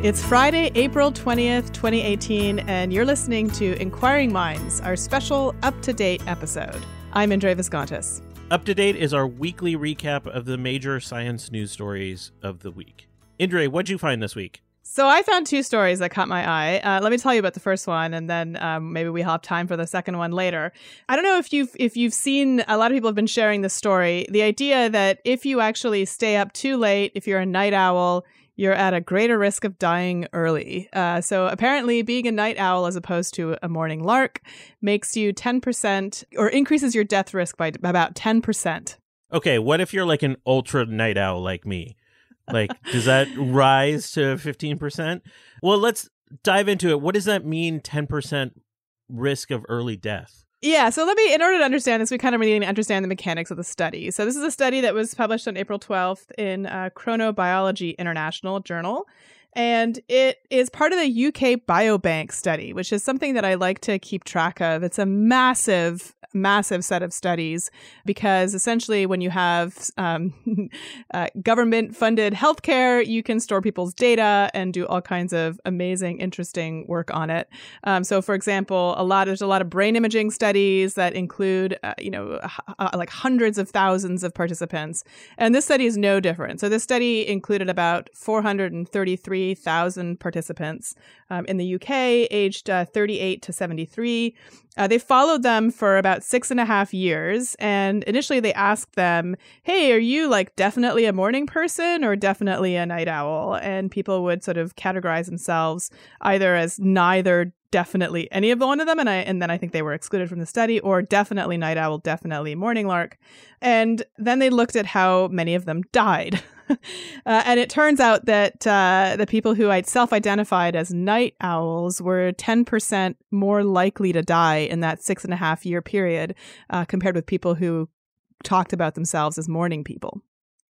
It's Friday, April 20th, 2018, and you're listening to Inquiring Minds, our special up to date episode. I'm Indre Viskontas. Up to date is our weekly recap of the major science news stories of the week. Indre, what'd you find this week? So I found two stories that caught my eye. Uh, let me tell you about the first one, and then um, maybe we'll have time for the second one later. I don't know if you've if you've seen a lot of people have been sharing this story. The idea that if you actually stay up too late, if you're a night owl, you're at a greater risk of dying early. Uh, so apparently, being a night owl as opposed to a morning lark makes you 10% or increases your death risk by about 10%. Okay, what if you're like an ultra night owl like me? Like, does that rise to 15%? Well, let's dive into it. What does that mean, 10% risk of early death? Yeah, so let me, in order to understand this, we kind of really need to understand the mechanics of the study. So, this is a study that was published on April 12th in uh, Chronobiology International Journal. And it is part of the UK Biobank study, which is something that I like to keep track of. It's a massive massive set of studies because essentially, when you have um, uh, government funded healthcare, you can store people's data and do all kinds of amazing, interesting work on it. Um, so, for example, a lot there's a lot of brain imaging studies that include, uh, you know, uh, like hundreds of thousands of participants, and this study is no different. So, this study included about 433,000 participants um, in the UK, aged uh, 38 to 73. Uh, they followed them for about six and a half years. And initially they asked them, Hey, are you like definitely a morning person or definitely a night owl? And people would sort of categorize themselves either as neither definitely any of the one of them and I and then I think they were excluded from the study or definitely night owl definitely morning lark and then they looked at how many of them died uh, and it turns out that uh, the people who I'd self-identified as night owls were 10% more likely to die in that six and a half year period uh, compared with people who talked about themselves as morning people.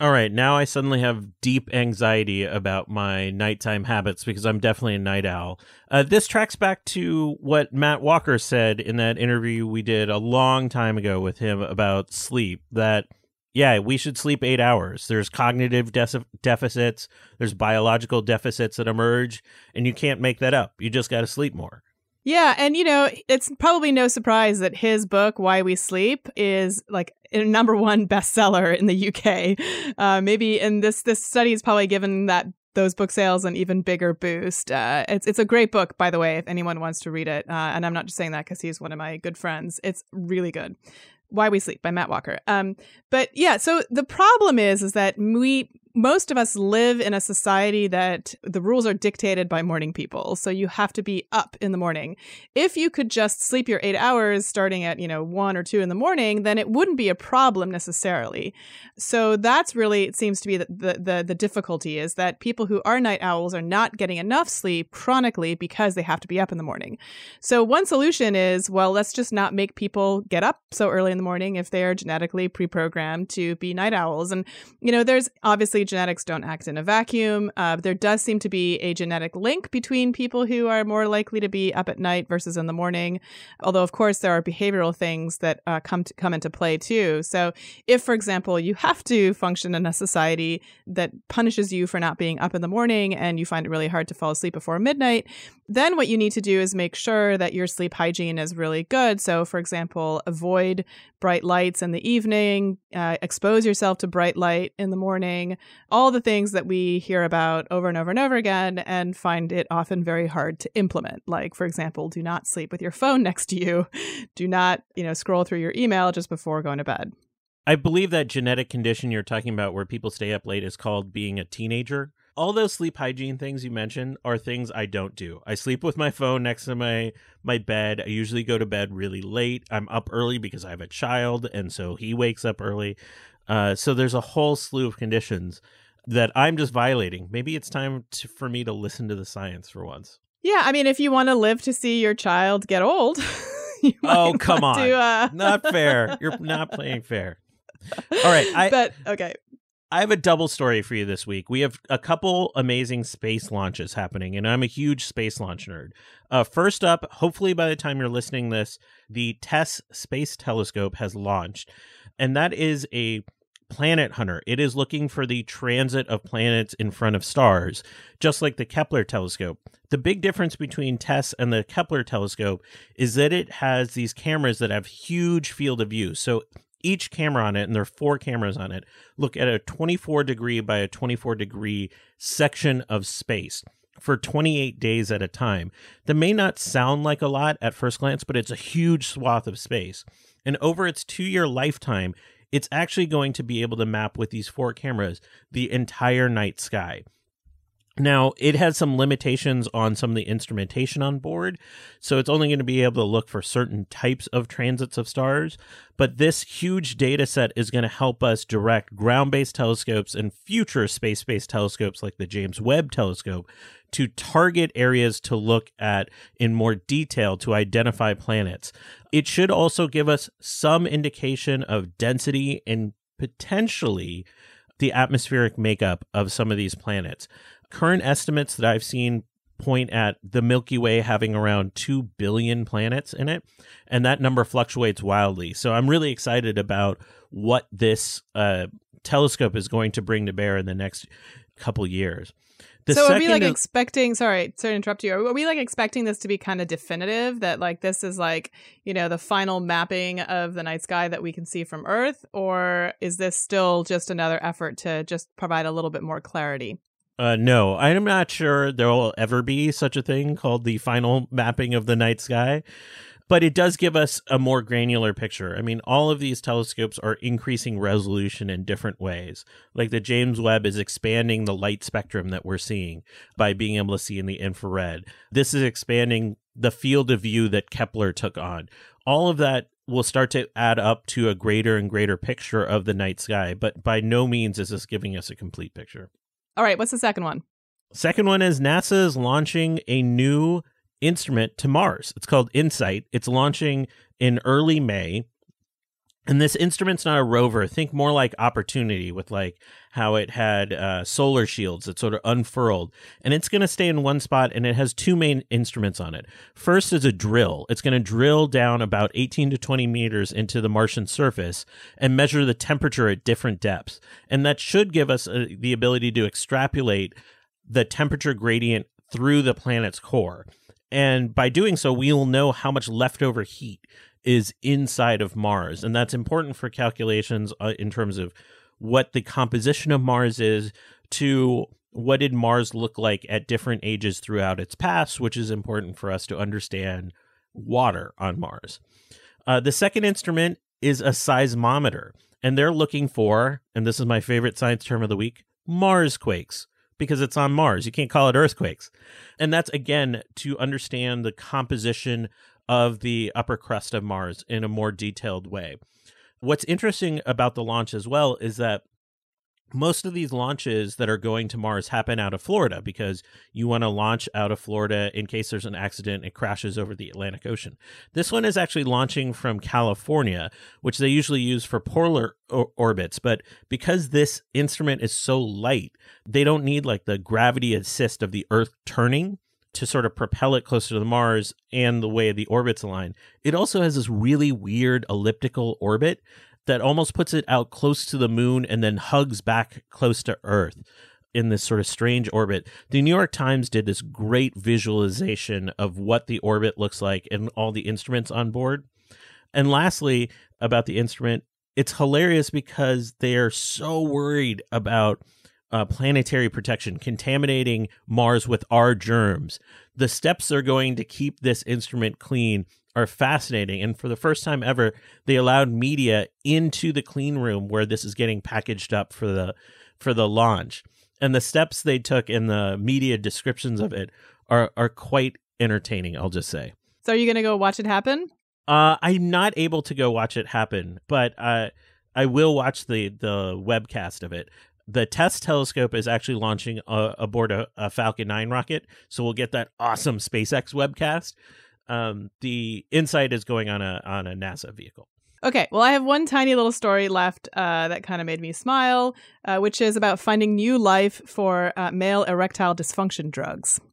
All right, now I suddenly have deep anxiety about my nighttime habits because I'm definitely a night owl. Uh, this tracks back to what Matt Walker said in that interview we did a long time ago with him about sleep that – yeah, we should sleep eight hours. There's cognitive de- deficits, there's biological deficits that emerge, and you can't make that up. You just got to sleep more. Yeah, and you know, it's probably no surprise that his book "Why We Sleep" is like a number one bestseller in the UK. Uh, maybe, and this this study has probably given that those book sales an even bigger boost. Uh, it's it's a great book, by the way, if anyone wants to read it. Uh, and I'm not just saying that because he's one of my good friends. It's really good. Why We Sleep by Matt Walker. Um, but yeah, so the problem is, is that we most of us live in a society that the rules are dictated by morning people. So you have to be up in the morning. If you could just sleep your eight hours starting at, you know, one or two in the morning, then it wouldn't be a problem necessarily. So that's really, it seems to be the, the, the, the difficulty is that people who are night owls are not getting enough sleep chronically because they have to be up in the morning. So one solution is, well, let's just not make people get up so early in the morning if they are genetically pre-programmed to be night owls. And, you know, there's obviously genetics don't act in a vacuum. Uh, there does seem to be a genetic link between people who are more likely to be up at night versus in the morning. Although, of course, there are behavioral things that uh, come to, come into play too. So, if, for example, you have to function in a society that punishes you for not being up in the morning and you find it really hard to fall asleep before midnight, then what you need to do is make sure that your sleep hygiene is really good. So, for example, avoid bright lights in the evening, uh, expose yourself to bright light in the morning. All the things that we hear about over and over and over again and find it often very hard to implement. Like, for example, do not sleep with your phone next to you. Do not, you know, scroll through your email just before going to bed. I believe that genetic condition you're talking about where people stay up late is called being a teenager. All those sleep hygiene things you mentioned are things I don't do. I sleep with my phone next to my my bed. I usually go to bed really late. I'm up early because I have a child and so he wakes up early. Uh, so there's a whole slew of conditions that I'm just violating. Maybe it's time to, for me to listen to the science for once. Yeah, I mean, if you want to live to see your child get old, oh come on, to, uh... not fair. You're not playing fair. All right, I, but okay. I have a double story for you this week. We have a couple amazing space launches happening, and I'm a huge space launch nerd. Uh, first up, hopefully by the time you're listening this, the TESS Space Telescope has launched, and that is a planet hunter. It is looking for the transit of planets in front of stars, just like the Kepler telescope. The big difference between TESS and the Kepler telescope is that it has these cameras that have huge field of view. So each camera on it, and there are four cameras on it, look at a 24 degree by a 24 degree section of space for 28 days at a time. That may not sound like a lot at first glance, but it's a huge swath of space. And over its two year lifetime, it's actually going to be able to map with these four cameras the entire night sky. Now, it has some limitations on some of the instrumentation on board, so it's only going to be able to look for certain types of transits of stars. But this huge data set is going to help us direct ground based telescopes and future space based telescopes like the James Webb Telescope to target areas to look at in more detail to identify planets. It should also give us some indication of density and potentially the atmospheric makeup of some of these planets. Current estimates that I've seen point at the Milky Way having around 2 billion planets in it, and that number fluctuates wildly. So I'm really excited about what this uh, telescope is going to bring to bear in the next couple years. The so are we like expecting? Sorry, sorry to interrupt you. Are we like expecting this to be kind of definitive? That like this is like you know the final mapping of the night sky that we can see from Earth, or is this still just another effort to just provide a little bit more clarity? Uh, no, I'm not sure there will ever be such a thing called the final mapping of the night sky but it does give us a more granular picture. I mean, all of these telescopes are increasing resolution in different ways. Like the James Webb is expanding the light spectrum that we're seeing by being able to see in the infrared. This is expanding the field of view that Kepler took on. All of that will start to add up to a greater and greater picture of the night sky, but by no means is this giving us a complete picture. All right, what's the second one? Second one is NASA is launching a new instrument to Mars. It's called InSight. It's launching in early May. And this instrument's not a rover. Think more like Opportunity, with like how it had uh, solar shields that sort of unfurled. And it's going to stay in one spot, and it has two main instruments on it. First is a drill. It's going to drill down about 18 to 20 meters into the Martian surface and measure the temperature at different depths. And that should give us uh, the ability to extrapolate the temperature gradient through the planet's core. And by doing so, we will know how much leftover heat is inside of Mars. And that's important for calculations uh, in terms of what the composition of Mars is to what did Mars look like at different ages throughout its past, which is important for us to understand water on Mars. Uh, the second instrument is a seismometer, and they're looking for, and this is my favorite science term of the week, Mars quakes because it's on Mars. You can't call it earthquakes. And that's again to understand the composition of the upper crust of Mars in a more detailed way. What's interesting about the launch as well is that most of these launches that are going to Mars happen out of Florida because you want to launch out of Florida in case there's an accident, it crashes over the Atlantic Ocean. This one is actually launching from California, which they usually use for polar or- orbits. But because this instrument is so light, they don't need like the gravity assist of the Earth turning to sort of propel it closer to the Mars and the way the orbits align. It also has this really weird elliptical orbit that almost puts it out close to the moon and then hugs back close to Earth in this sort of strange orbit. The New York Times did this great visualization of what the orbit looks like and all the instruments on board. And lastly, about the instrument, it's hilarious because they're so worried about uh, planetary protection, contaminating Mars with our germs. The steps they're going to keep this instrument clean are fascinating. And for the first time ever, they allowed media into the clean room where this is getting packaged up for the for the launch. And the steps they took in the media descriptions of it are are quite entertaining, I'll just say. So are you going to go watch it happen? Uh, I'm not able to go watch it happen, but uh, I will watch the the webcast of it. The TESS telescope is actually launching uh, aboard a, a, Falcon 9 rocket, so we'll get that awesome SpaceX webcast. Um, the InSight is going on a on a NASA vehicle. Okay, well, I have one tiny little story left uh, that kind of made me smile, uh, which is about finding new life for uh, male erectile dysfunction drugs.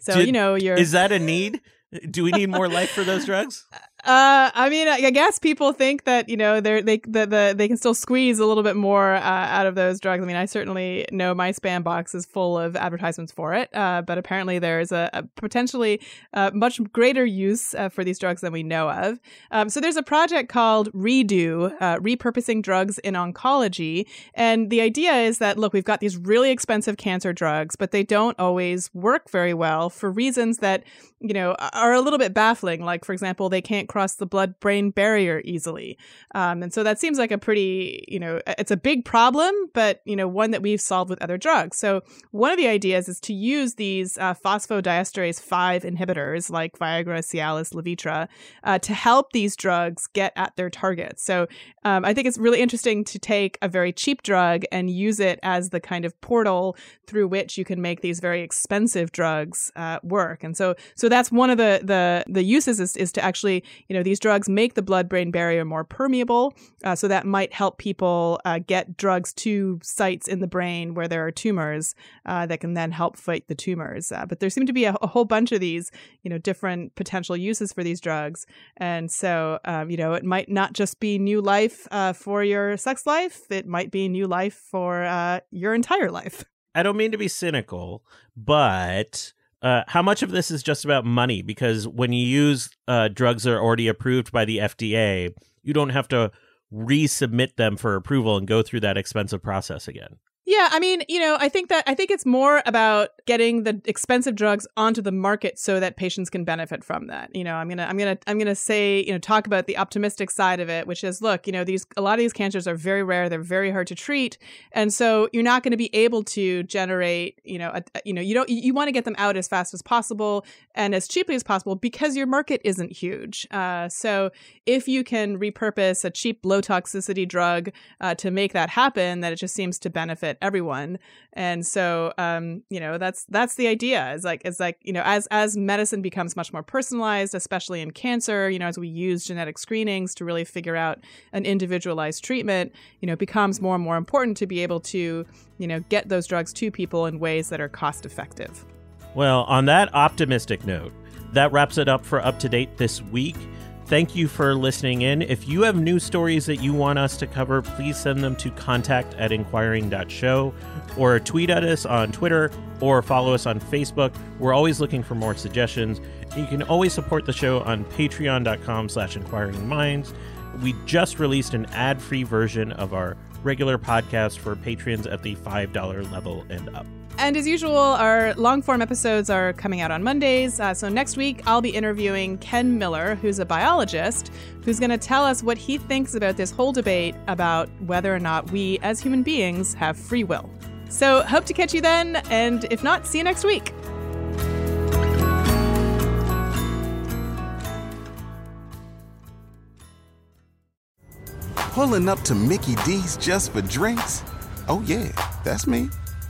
So Did, you know, you're is that a need? Do we need more life for those drugs? Uh, I mean, I guess people think that you know they're they the, the they can still squeeze a little bit more uh, out of those drugs. I mean, I certainly know my spam box is full of advertisements for it, uh, but apparently there's a, a potentially uh, much greater use uh, for these drugs than we know of. Um, so there's a project called Redo, uh, repurposing drugs in oncology, and the idea is that look, we've got these really expensive cancer drugs, but they don't always work very well for reasons that you know are a little bit baffling. Like for example, they can't cross the blood brain barrier easily. Um, and so that seems like a pretty, you know, it's a big problem, but, you know, one that we've solved with other drugs. So one of the ideas is to use these uh, phosphodiesterase 5 inhibitors like Viagra, Cialis, Levitra uh, to help these drugs get at their targets. So um, I think it's really interesting to take a very cheap drug and use it as the kind of portal through which you can make these very expensive drugs uh, work. And so, so that's one of the the the uses is, is to actually you know, these drugs make the blood brain barrier more permeable. Uh, so that might help people uh, get drugs to sites in the brain where there are tumors uh, that can then help fight the tumors. Uh, but there seem to be a, a, whole bunch of these, you know, different potential uses for these drugs. And so, um, you know, it might not just be new life uh, for your sex life, it might be new life for uh, your entire life. I don't mean to be cynical, but uh, how much of this is just about money? Because when you use uh, drugs that are already approved by the FDA, you don't have to resubmit them for approval and go through that expensive process again. Yeah, I mean, you know, I think that I think it's more about getting the expensive drugs onto the market so that patients can benefit from that. You know, I'm gonna I'm gonna I'm gonna say you know talk about the optimistic side of it, which is look, you know, these a lot of these cancers are very rare, they're very hard to treat, and so you're not going to be able to generate you know a, you know you don't you want to get them out as fast as possible and as cheaply as possible because your market isn't huge. Uh, so if you can repurpose a cheap low toxicity drug uh, to make that happen, that it just seems to benefit everyone. And so um you know that's that's the idea. Is like it's like you know as as medicine becomes much more personalized especially in cancer you know as we use genetic screenings to really figure out an individualized treatment you know it becomes more and more important to be able to you know get those drugs to people in ways that are cost effective well on that optimistic note that wraps it up for up to date this week Thank you for listening in. If you have news stories that you want us to cover, please send them to contact at inquiring.show or tweet at us on Twitter or follow us on Facebook. We're always looking for more suggestions. You can always support the show on patreon.com slash inquiring minds. We just released an ad-free version of our regular podcast for patrons at the $5 level and up. And as usual, our long form episodes are coming out on Mondays. Uh, so next week, I'll be interviewing Ken Miller, who's a biologist, who's going to tell us what he thinks about this whole debate about whether or not we as human beings have free will. So hope to catch you then, and if not, see you next week. Pulling up to Mickey D's just for drinks? Oh, yeah, that's me.